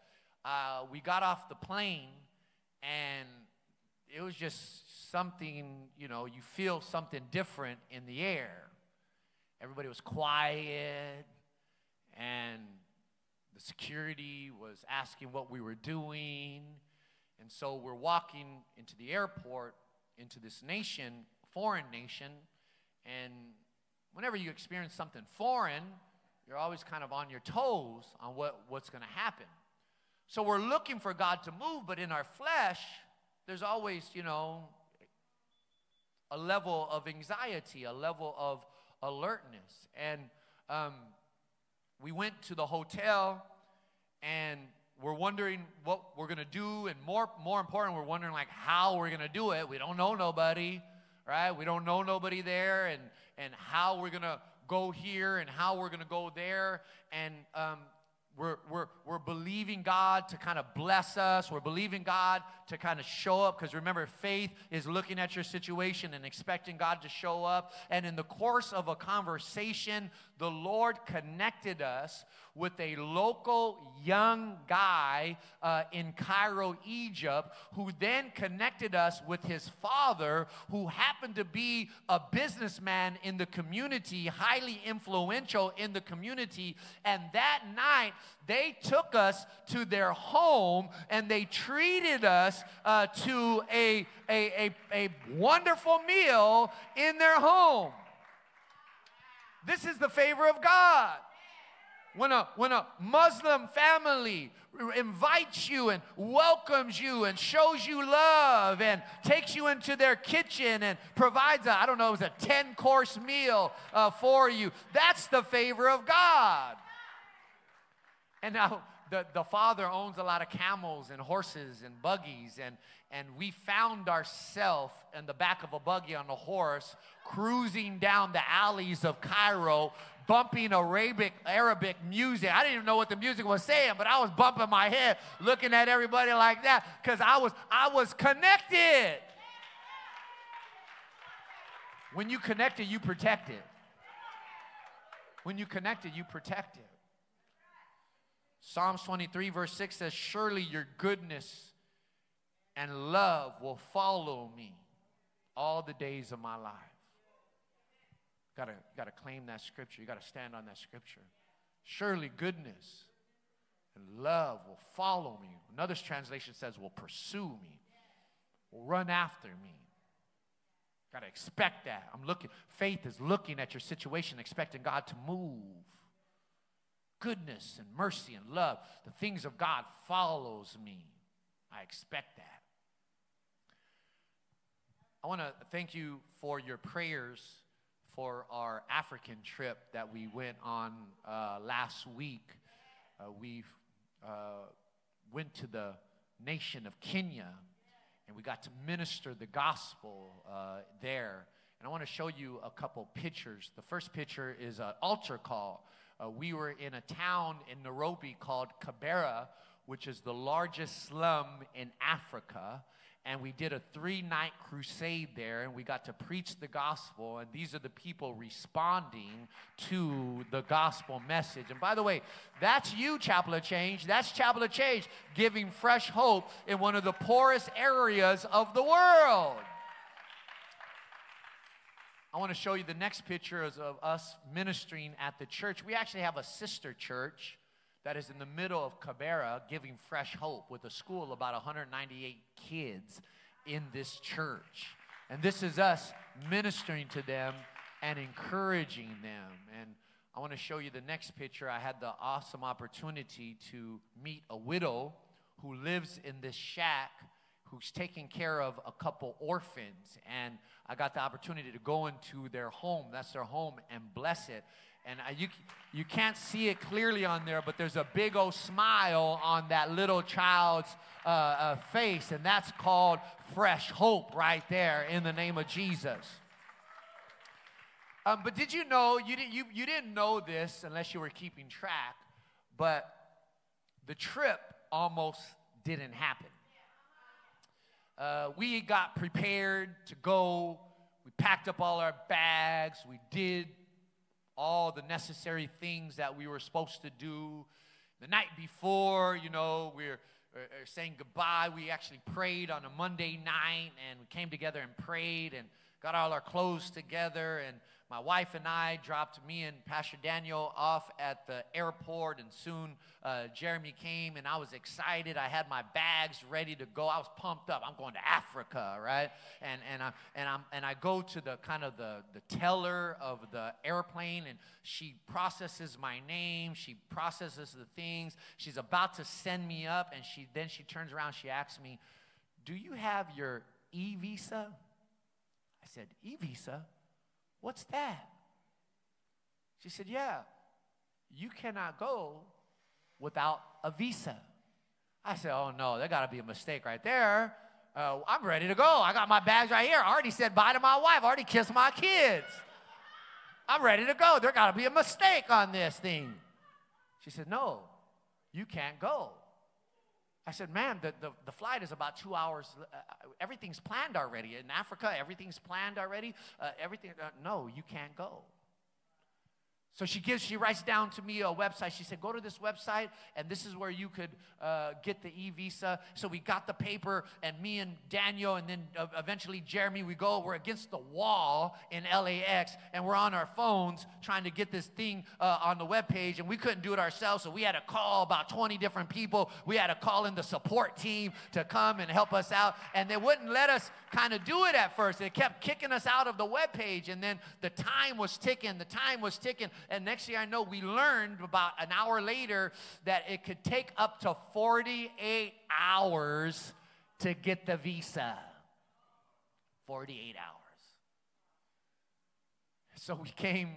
uh, we got off the plane and it was just something, you know, you feel something different in the air. Everybody was quiet and the security was asking what we were doing. And so we're walking into the airport, into this nation, foreign nation. And whenever you experience something foreign, you're always kind of on your toes on what, what's going to happen. So we're looking for God to move, but in our flesh, there's always, you know, a level of anxiety, a level of alertness. And um, we went to the hotel and we're wondering what we're going to do. And more, more important, we're wondering like how we're going to do it. We don't know nobody right? We don't know nobody there and, and how we're going to go here and how we're going to go there. And um, we're, we're, we're believing God to kind of bless us. We're believing God to kind of show up because remember, faith is looking at your situation and expecting God to show up. And in the course of a conversation, the Lord connected us with a local young guy uh, in Cairo, Egypt, who then connected us with his father, who happened to be a businessman in the community, highly influential in the community. And that night, they took us to their home and they treated us uh, to a, a, a, a wonderful meal in their home. This is the favor of God. When a, when a Muslim family invites you and welcomes you and shows you love and takes you into their kitchen and provides a, I don't know, it was a 10 course meal uh, for you, that's the favor of God. And now the, the father owns a lot of camels and horses and buggies, and, and we found ourselves in the back of a buggy on a horse cruising down the alleys of Cairo bumping Arabic Arabic music. I didn't even know what the music was saying, but I was bumping my head looking at everybody like that cuz I was I was connected. When you connect it, you protect it. When you connect it, you protect it. Psalms 23, verse 6 says, Surely your goodness and love will follow me all the days of my life. Gotta, gotta claim that scripture. You gotta stand on that scripture. Surely goodness and love will follow me. Another translation says, will pursue me, will run after me. Gotta expect that. I'm looking, faith is looking at your situation, expecting God to move goodness and mercy and love, the things of God follows me. I expect that. I want to thank you for your prayers for our African trip that we went on uh, last week. Uh, we uh, went to the nation of Kenya and we got to minister the gospel uh, there. And I want to show you a couple pictures. The first picture is an altar call uh, we were in a town in Nairobi called Kibera, which is the largest slum in Africa. And we did a three night crusade there, and we got to preach the gospel. And these are the people responding to the gospel message. And by the way, that's you, Chapel of Change. That's Chapel of Change giving fresh hope in one of the poorest areas of the world. I want to show you the next picture of us ministering at the church. We actually have a sister church that is in the middle of Kibera giving fresh hope with a school about 198 kids in this church. And this is us ministering to them and encouraging them. And I want to show you the next picture. I had the awesome opportunity to meet a widow who lives in this shack who's taking care of a couple orphans. And I got the opportunity to go into their home, that's their home, and bless it. And I, you, you can't see it clearly on there, but there's a big old smile on that little child's uh, uh, face, and that's called fresh hope right there in the name of Jesus. Um, but did you know, you, did, you, you didn't know this unless you were keeping track, but the trip almost didn't happen. Uh, we got prepared to go. We packed up all our bags. We did all the necessary things that we were supposed to do. The night before, you know, we we're uh, saying goodbye. We actually prayed on a Monday night and we came together and prayed and got all our clothes together. And my wife and I dropped me and Pastor Daniel off at the airport, and soon uh, Jeremy came, and I was excited. I had my bags ready to go. I was pumped up. I'm going to Africa, right? And and I and I'm and I go to the kind of the the teller of the airplane, and she processes my name. She processes the things. She's about to send me up, and she then she turns around. She asks me, "Do you have your e visa?" Said, "E visa." What's that? She said, Yeah, you cannot go without a visa. I said, Oh no, there got to be a mistake right there. Uh, I'm ready to go. I got my bags right here. I already said bye to my wife. I already kissed my kids. I'm ready to go. There got to be a mistake on this thing. She said, No, you can't go. I said, ma'am, the, the, the, flight is about two hours. Uh, everything's planned already. In Africa, everything's planned already. Uh, everything, uh, no, you can't go. So she gives, she writes down to me a website. She said, "Go to this website, and this is where you could uh, get the e visa." So we got the paper, and me and Daniel, and then uh, eventually Jeremy, we go. We're against the wall in LAX, and we're on our phones trying to get this thing uh, on the web page, and we couldn't do it ourselves. So we had to call about 20 different people. We had to call in the support team to come and help us out, and they wouldn't let us kind of do it at first. They kept kicking us out of the web page, and then the time was ticking. The time was ticking and next thing I know, we learned about an hour later that it could take up to 48 hours to get the visa. 48 hours. So we came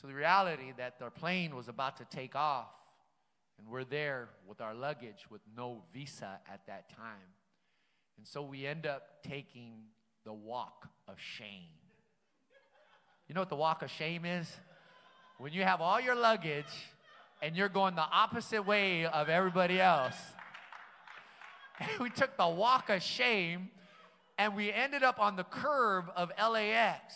to the reality that our plane was about to take off, and we're there with our luggage with no visa at that time. And so we end up taking the walk of shame. You know what the walk of shame is? When you have all your luggage and you're going the opposite way of everybody else. *laughs* And we took the walk of shame and we ended up on the curve of LAX.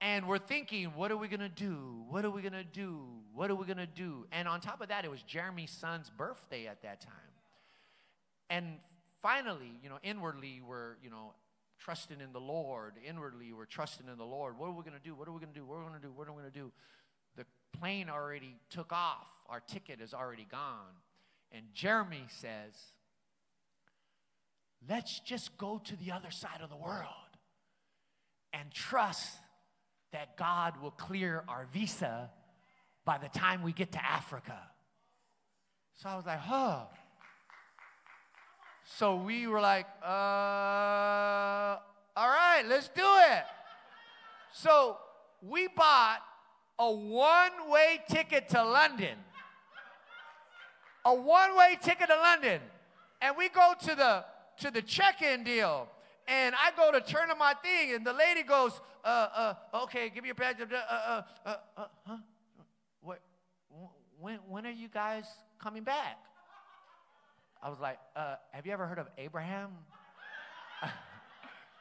And we're thinking, what are we gonna do? What are we gonna do? What are we gonna do? And on top of that, it was Jeremy's son's birthday at that time. And finally, you know, inwardly, we're, you know, trusting in the Lord. Inwardly, we're trusting in the Lord. What are we gonna do? What are we gonna do? What are we gonna do? What are we gonna do? Plane already took off, our ticket is already gone. And Jeremy says, let's just go to the other side of the world and trust that God will clear our visa by the time we get to Africa. So I was like, huh. So we were like, uh, all right, let's do it. So we bought a one way ticket to London. A one way ticket to London. And we go to the to the check-in deal. And I go to turn on my thing, and the lady goes, uh, uh, okay, give me your badge. Uh, uh, uh, uh, huh? What, when, when are you guys coming back? I was like, uh, have you ever heard of Abraham? *laughs*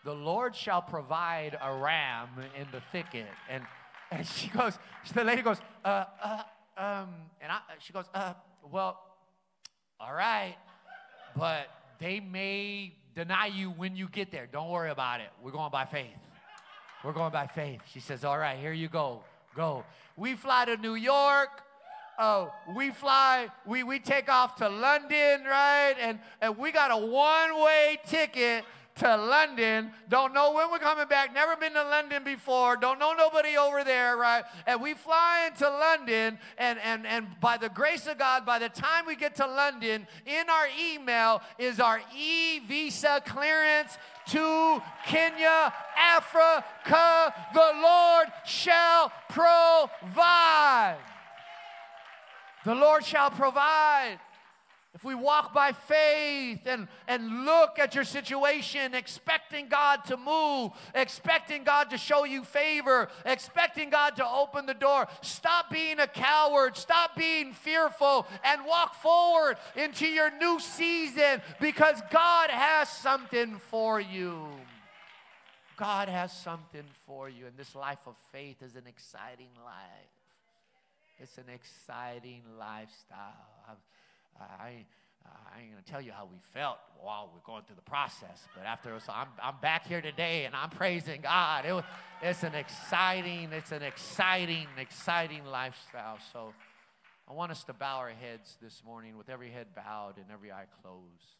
the Lord shall provide a ram in the thicket. And and she goes, the lady goes, uh, uh, um, and I, she goes, uh, well, all right, but they may deny you when you get there. Don't worry about it. We're going by faith. We're going by faith. She says, all right, here you go. Go. We fly to New York. Oh, we fly, we, we take off to London, right? And, and we got a one way ticket to London. Don't know when we're coming back. Never been to London before. Don't know nobody over there, right? And we fly into London, and, and, and by the grace of God, by the time we get to London, in our email is our e visa clearance to Kenya, Africa. The Lord shall provide. The Lord shall provide. If we walk by faith and, and look at your situation, expecting God to move, expecting God to show you favor, expecting God to open the door, stop being a coward, stop being fearful, and walk forward into your new season because God has something for you. God has something for you, and this life of faith is an exciting life. It's an exciting lifestyle. I've, I, I ain't gonna tell you how we felt while we're going through the process, but after so I'm, I'm back here today and I'm praising God. It, it's an exciting, it's an exciting, exciting lifestyle. So I want us to bow our heads this morning with every head bowed and every eye closed.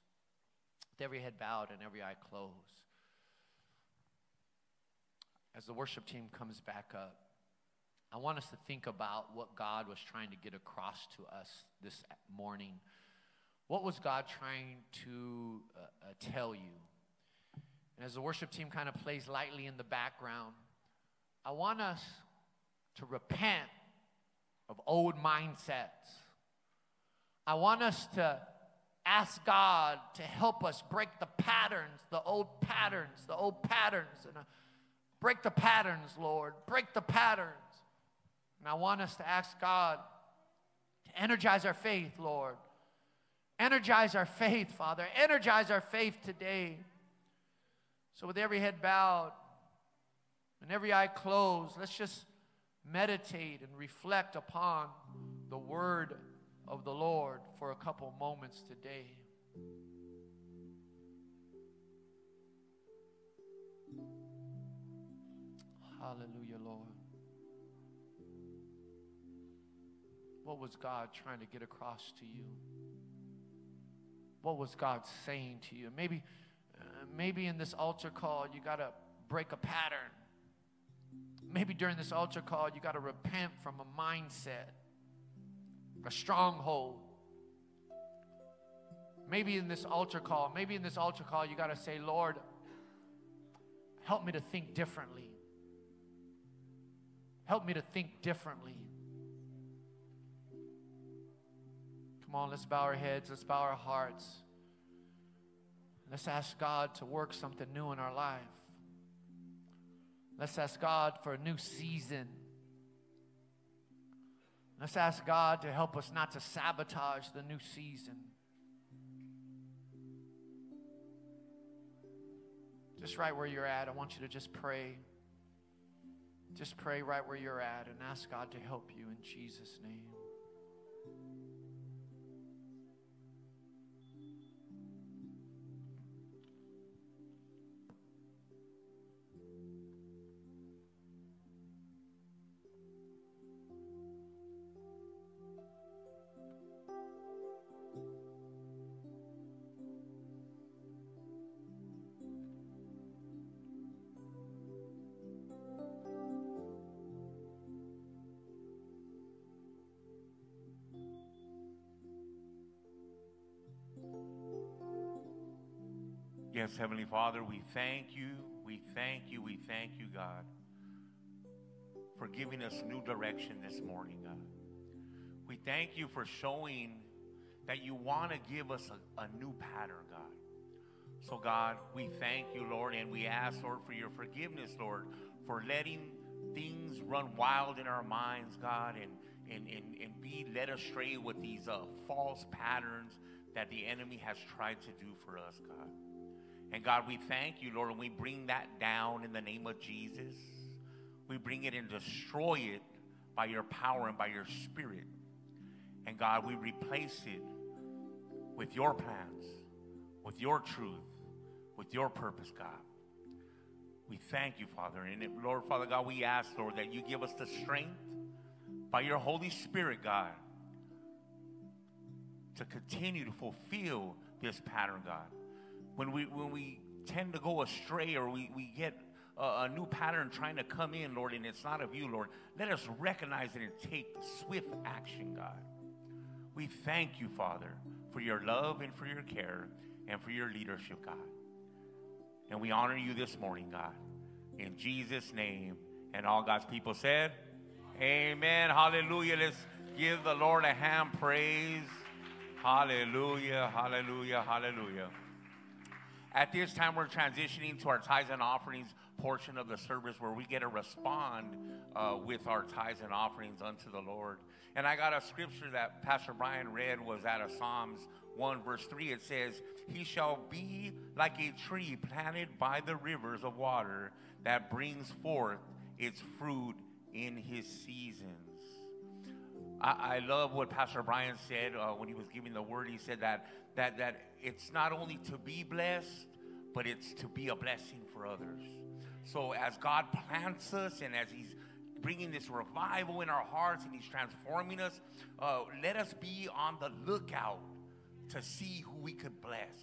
With every head bowed and every eye closed. As the worship team comes back up, I want us to think about what God was trying to get across to us this morning. What was God trying to uh, uh, tell you? And as the worship team kind of plays lightly in the background, I want us to repent of old mindsets. I want us to ask God to help us break the patterns, the old patterns, the old patterns. And uh, break the patterns, Lord. Break the patterns. And I want us to ask God to energize our faith, Lord. Energize our faith, Father. Energize our faith today. So, with every head bowed and every eye closed, let's just meditate and reflect upon the word of the Lord for a couple moments today. Hallelujah, Lord. What was God trying to get across to you? What was God saying to you? Maybe, uh, maybe in this altar call, you got to break a pattern. Maybe during this altar call, you got to repent from a mindset, a stronghold. Maybe in this altar call, maybe in this altar call, you got to say, Lord, help me to think differently. Help me to think differently. Come on, let's bow our heads, let's bow our hearts. Let's ask God to work something new in our life. Let's ask God for a new season. Let's ask God to help us not to sabotage the new season. Just right where you're at, I want you to just pray. Just pray right where you're at and ask God to help you in Jesus' name. Yes, Heavenly Father, we thank you, we thank you, we thank you, God, for giving us new direction this morning, God. We thank you for showing that you want to give us a, a new pattern, God. So, God, we thank you, Lord, and we ask, Lord, for your forgiveness, Lord, for letting things run wild in our minds, God, and, and, and, and be led astray with these uh, false patterns that the enemy has tried to do for us, God. And God, we thank you, Lord, and we bring that down in the name of Jesus. We bring it and destroy it by your power and by your spirit. And God, we replace it with your plans, with your truth, with your purpose, God. We thank you, Father. And it, Lord, Father God, we ask, Lord, that you give us the strength by your Holy Spirit, God, to continue to fulfill this pattern, God when we when we tend to go astray or we, we get a, a, new pattern trying to come in, Lord, and it's not of you, Lord, let us recognize it and take swift action, God. We thank you, Father, for your love and for your care and for your leadership, God. And we honor you this morning, God. In Jesus' name. And all God's people said, Amen. Hallelujah. Let's give the Lord a hand praise. Hallelujah. Hallelujah. Hallelujah. At this time, we're transitioning to our tithes and offerings portion of the service where we get to respond uh, with our tithes and offerings unto the Lord. And I got a scripture that Pastor Brian read was out of Psalms 1, verse 3. It says, He shall be like a tree planted by the rivers of water that brings forth its fruit in his seasons. I, I love what Pastor Brian said uh, when he was giving the word. He said that that, that it's not only to be blessed, but it's to be a blessing for others. So as God plants us and as He's bringing this revival in our hearts and He's transforming us, uh, let us be on the lookout to see who we could bless,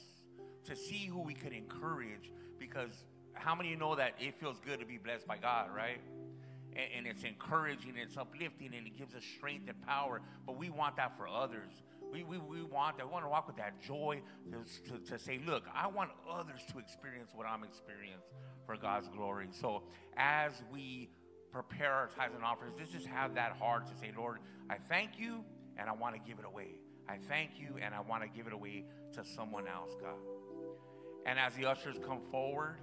to see who we could encourage. Because how many you know that it feels good to be blessed by God, right? And, and it's encouraging, it's uplifting, and it gives us strength and power. But we want that for others. We, we, we want that. We want to walk with that joy to, to, to say, look, I want others to experience what I'm experiencing for God's glory. So as we prepare our tithes and offerings, let's just have that heart to say, Lord, I thank you and I want to give it away. I thank you and I want to give it away to someone else, God. And as the ushers come forward,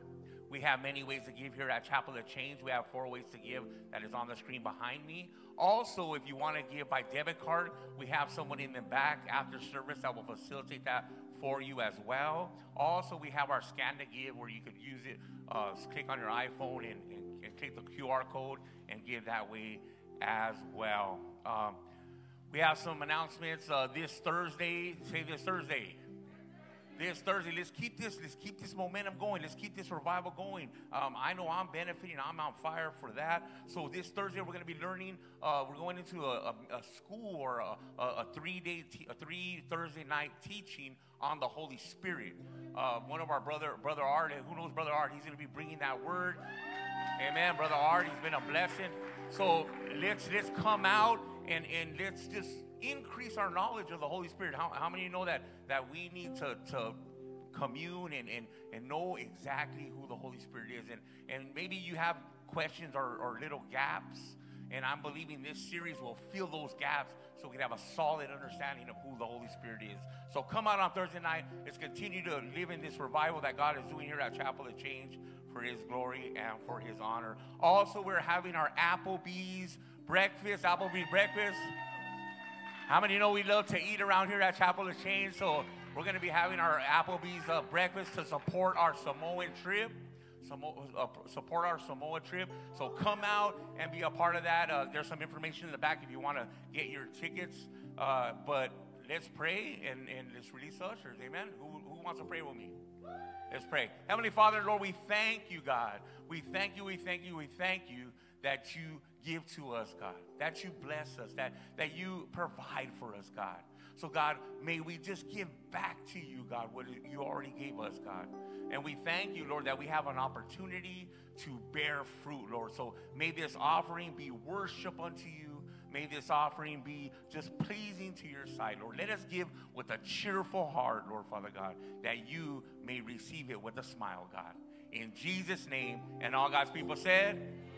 we have many ways to give here at Chapel of Change. We have four ways to give that is on the screen behind me. Also, if you want to give by debit card, we have someone in the back after service that will facilitate that for you as well. Also, we have our scan to give where you could use it, uh, click on your iPhone and, and, and click the QR code and give that way as well. Um, we have some announcements uh, this Thursday. Say this Thursday this Thursday. Let's keep this. Let's keep this momentum going. Let's keep this revival going. Um, I know I'm benefiting. I'm on fire for that. So this Thursday we're going to be learning. Uh, we're going into a, a, a school or a, a three-day, te- a three Thursday night teaching on the Holy Spirit. Uh, one of our brother, brother Art, who knows brother Art? He's going to be bringing that word. Amen, brother Art. He's been a blessing. So let's let's come out and and let's just increase our knowledge of the Holy Spirit. How, how many know that, that we need to, to commune and, and, and know exactly who the Holy Spirit is? And, and maybe you have questions or, or little gaps. And I'm believing this series will fill those gaps so we can have a solid understanding of who the Holy Spirit is. So come out on Thursday night. Let's continue to live in this revival that God is doing here at Chapel of Change for His glory and for His honor. Also, we're having our Applebee's breakfast, Applebee's breakfast. How many know we love to eat around here at Chapel of Change? So we're going to be having our Applebee's uh, breakfast to support our Samoan trip. uh, support our Samoa trip. So come out and be a part of that. Uh, there's some information in the back if you want to get your tickets. Uh, but let's pray and, and let's release ushers. Amen. Who, who wants to pray with me? Let's pray. Heavenly Father, Lord, we thank you, God. We thank you, we thank you, we thank you that you give to us, God, that you bless us, that, that you provide for us, God. So, God, may we just give back to you, God, what you already gave us, God. And we thank you, Lord, that we have an opportunity to bear fruit, Lord. So may this offering be worship unto you. May this offering be just pleasing to your sight, Lord. Let us give with a cheerful heart, Lord Father God, that you may receive it with a smile, God. In Jesus' name, and all God's people said,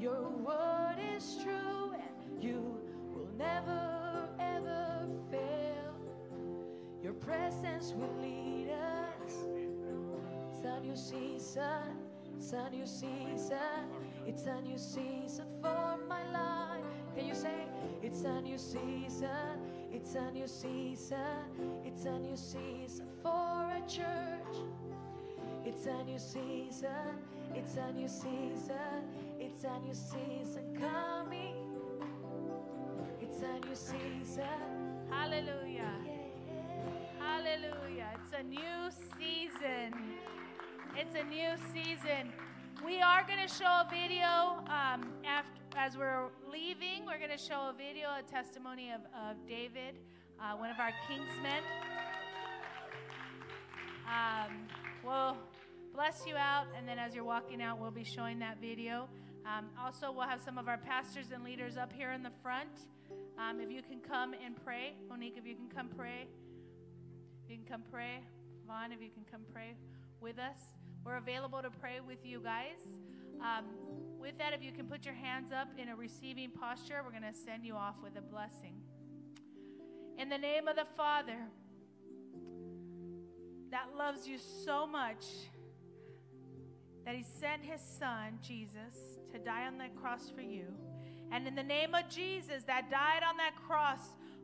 Your word is true and you will never ever fail. Your presence will lead us. It's a new season. It's a new season. It's a new season for my life. Can you say, It's a new season? It's a new season. It's a new season for a church. It's a new season. It's a new season. It's a new season coming. It's a new season. Hallelujah. Hallelujah. It's a new season. It's a new season. We are going to show a video um, after as we're leaving, we're going to show a video, a testimony of, of David, uh, one of our Kingsmen. Um, we'll bless you out, and then as you're walking out, we'll be showing that video. Um, also, we'll have some of our pastors and leaders up here in the front. Um, if you can come and pray, Monique, if you can come pray. If you can come pray. Vaughn, if you can come pray with us. We're available to pray with you guys. Um, with that, if you can put your hands up in a receiving posture, we're going to send you off with a blessing. In the name of the Father, that loves you so much that he sent his son, Jesus, to die on that cross for you. And in the name of Jesus, that died on that cross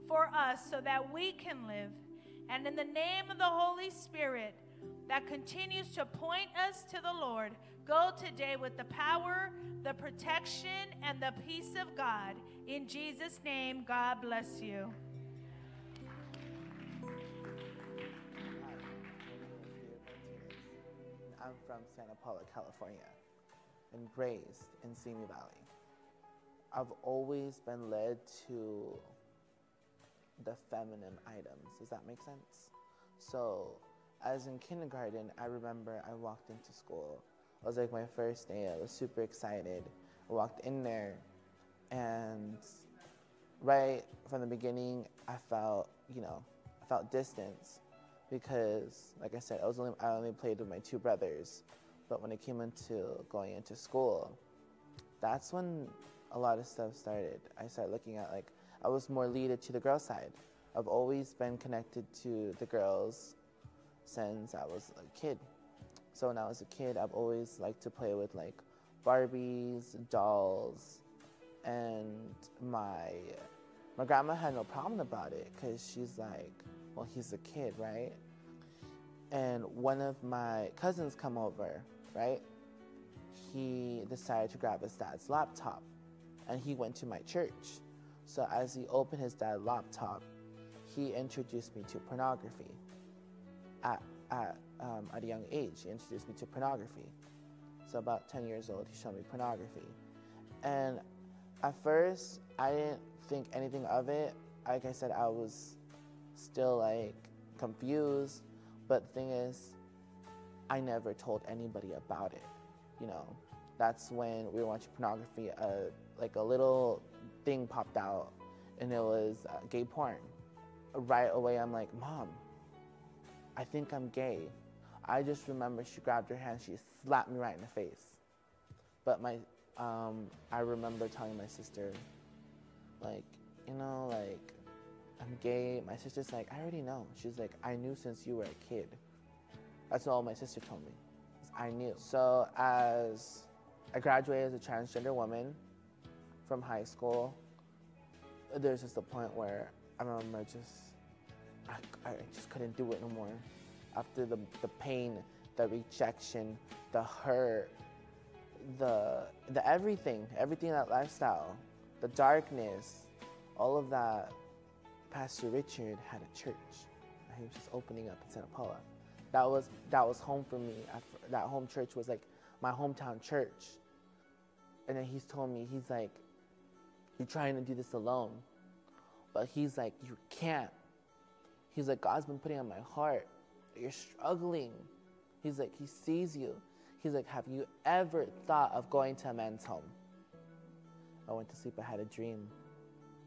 for us so that we can live. And in the name of the Holy Spirit, that continues to point us to the Lord, Go today with the power, the protection, and the peace of God. In Jesus' name, God bless you. I'm from Santa Paula, California, and raised in Simi Valley. I've always been led to the feminine items. Does that make sense? So, as in kindergarten, I remember I walked into school. It was like my first day. I was super excited. I walked in there, and right from the beginning, I felt, you know, I felt distance because, like I said, I was only I only played with my two brothers. But when it came into going into school, that's when a lot of stuff started. I started looking at like I was more leaded to the girl side. I've always been connected to the girls since I was a kid. So when I was a kid, I've always liked to play with like Barbies, dolls, and my my grandma had no problem about it because she's like, well, he's a kid, right? And one of my cousins come over, right? He decided to grab his dad's laptop, and he went to my church. So as he opened his dad's laptop, he introduced me to pornography. At at um, at a young age, he introduced me to pornography. So about 10 years old, he showed me pornography, and at first I didn't think anything of it. Like I said, I was still like confused. But the thing is, I never told anybody about it. You know, that's when we were watching pornography. Uh, like a little thing popped out, and it was uh, gay porn. Right away, I'm like, Mom, I think I'm gay. I just remember she grabbed her hand, she slapped me right in the face. But my, um, I remember telling my sister, like, you know, like, I'm gay. My sister's like, I already know. She's like, I knew since you were a kid. That's all my sister told me. I knew. So as I graduated as a transgender woman from high school, there's just a point where I remember just, I, I just couldn't do it no more. After the, the pain, the rejection, the hurt, the, the everything, everything that lifestyle, the darkness, all of that Pastor Richard had a church. He was just opening up in Santa Paula. That was that was home for me. That home church was like my hometown church. And then he's told me he's like, "You're trying to do this alone," but he's like, "You can't." He's like, "God's been putting on my heart. You're struggling." He's like, He sees you. He's like, "Have you ever thought of going to a men's home?" I went to sleep. I had a dream.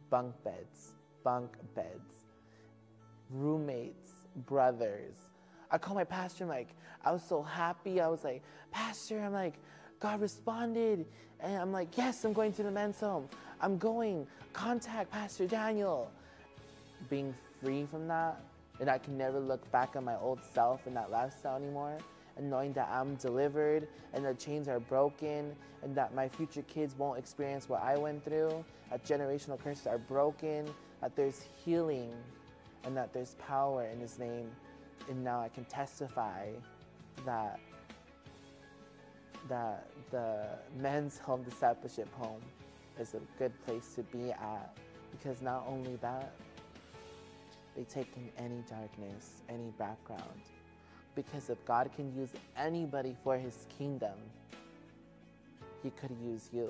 Bunk beds bunk beds, roommates, brothers. I called my pastor, I'm like, I was so happy. I was like, Pastor, I'm like, God responded. And I'm like, yes, I'm going to the men's home. I'm going. Contact Pastor Daniel. Being free from that, and I can never look back on my old self and that lifestyle anymore. And knowing that I'm delivered and the chains are broken and that my future kids won't experience what I went through, that generational curses are broken, that there's healing and that there's power in His name. And now I can testify that that the men's home discipleship home is a good place to be at because not only that, they take in any darkness, any background. Because if God can use anybody for his kingdom, he could use you.